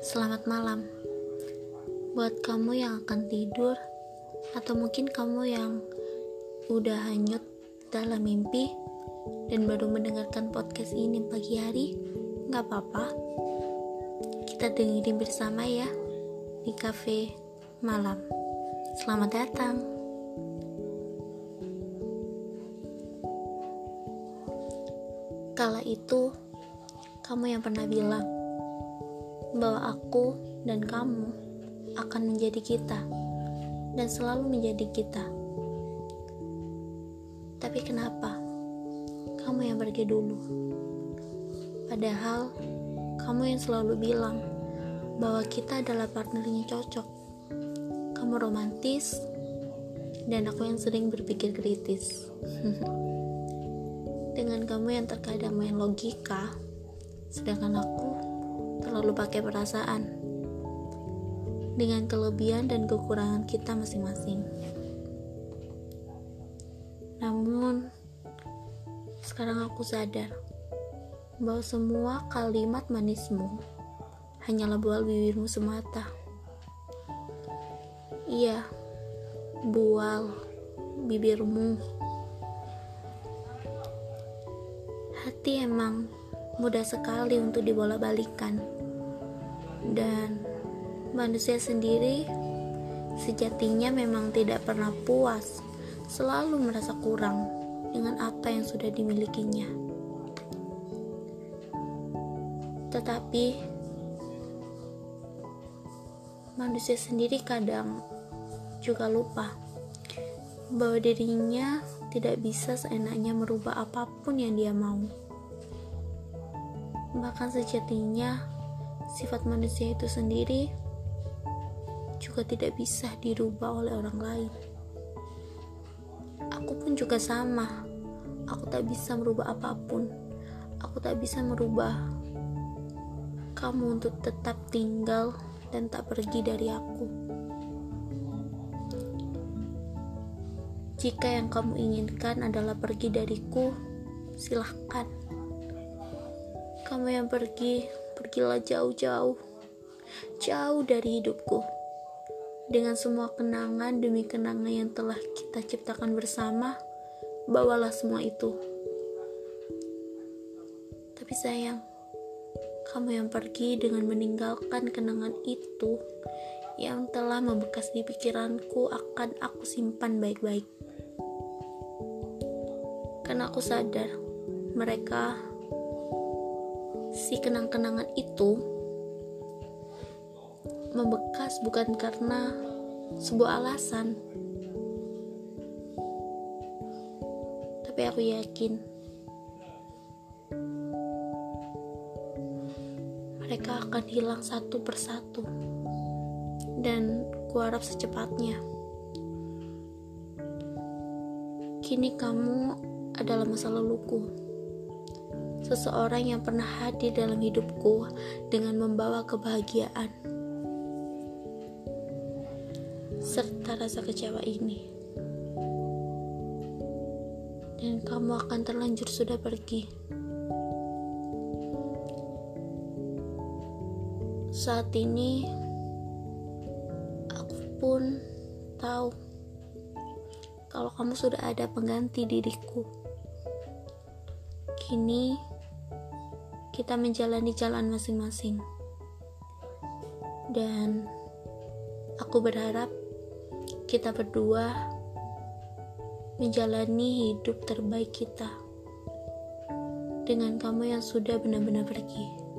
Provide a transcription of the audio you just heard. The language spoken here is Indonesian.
Selamat malam buat kamu yang akan tidur, atau mungkin kamu yang udah hanyut dalam mimpi dan baru mendengarkan podcast ini pagi hari. Gak apa-apa, kita dengerin bersama ya di cafe malam. Selamat datang. Kala itu, kamu yang pernah bilang bahwa aku dan kamu akan menjadi kita dan selalu menjadi kita. Tapi kenapa kamu yang pergi dulu? Padahal kamu yang selalu bilang bahwa kita adalah partnernya cocok. Kamu romantis dan aku yang sering berpikir kritis. Dengan kamu yang terkadang main logika, sedangkan aku terlalu pakai perasaan dengan kelebihan dan kekurangan kita masing-masing. Namun, sekarang aku sadar bahwa semua kalimat manismu hanyalah buah bibirmu semata. Iya, bual bibirmu. Hati emang mudah sekali untuk dibola-balikan. Dan manusia sendiri sejatinya memang tidak pernah puas, selalu merasa kurang dengan apa yang sudah dimilikinya. Tetapi manusia sendiri kadang juga lupa bahwa dirinya tidak bisa seenaknya merubah apa pun yang dia mau. Bahkan sejatinya sifat manusia itu sendiri juga tidak bisa dirubah oleh orang lain. Aku pun juga sama. Aku tak bisa merubah apa pun. Aku tak bisa merubah kamu untuk tetap tinggal dan tak pergi dari aku. Jika yang kamu inginkan adalah pergi dariku, silahkan. Kamu yang pergi, pergilah jauh-jauh, jauh dari hidupku. Dengan semua kenangan demi kenangan yang telah kita ciptakan bersama, bawalah semua itu. Tapi sayang, kamu yang pergi dengan meninggalkan kenangan itu yang telah membekas di pikiranku akan aku simpan baik-baik. Karena aku sadar mereka si kenang-kenangan itu membekas bukan karena sebuah alasan. Tapi aku yakin mereka akan hilang satu persatu. Dan kuharap secepatnya. Kini kamu adalah masa laluku seseorang yang pernah hadir dalam hidupku dengan membawa kebahagiaan serta rasa kecewa ini. Dan kamu akan terlanjur sudah pergi. Saat ini aku pun tahu kalau kamu sudah ada pengganti diriku. Kini kita menjalani jalan masing-masing. Dan aku berharap kita berdua menjalani hidup terbaik kita dengan kamu yang sudah benar-benar pergi.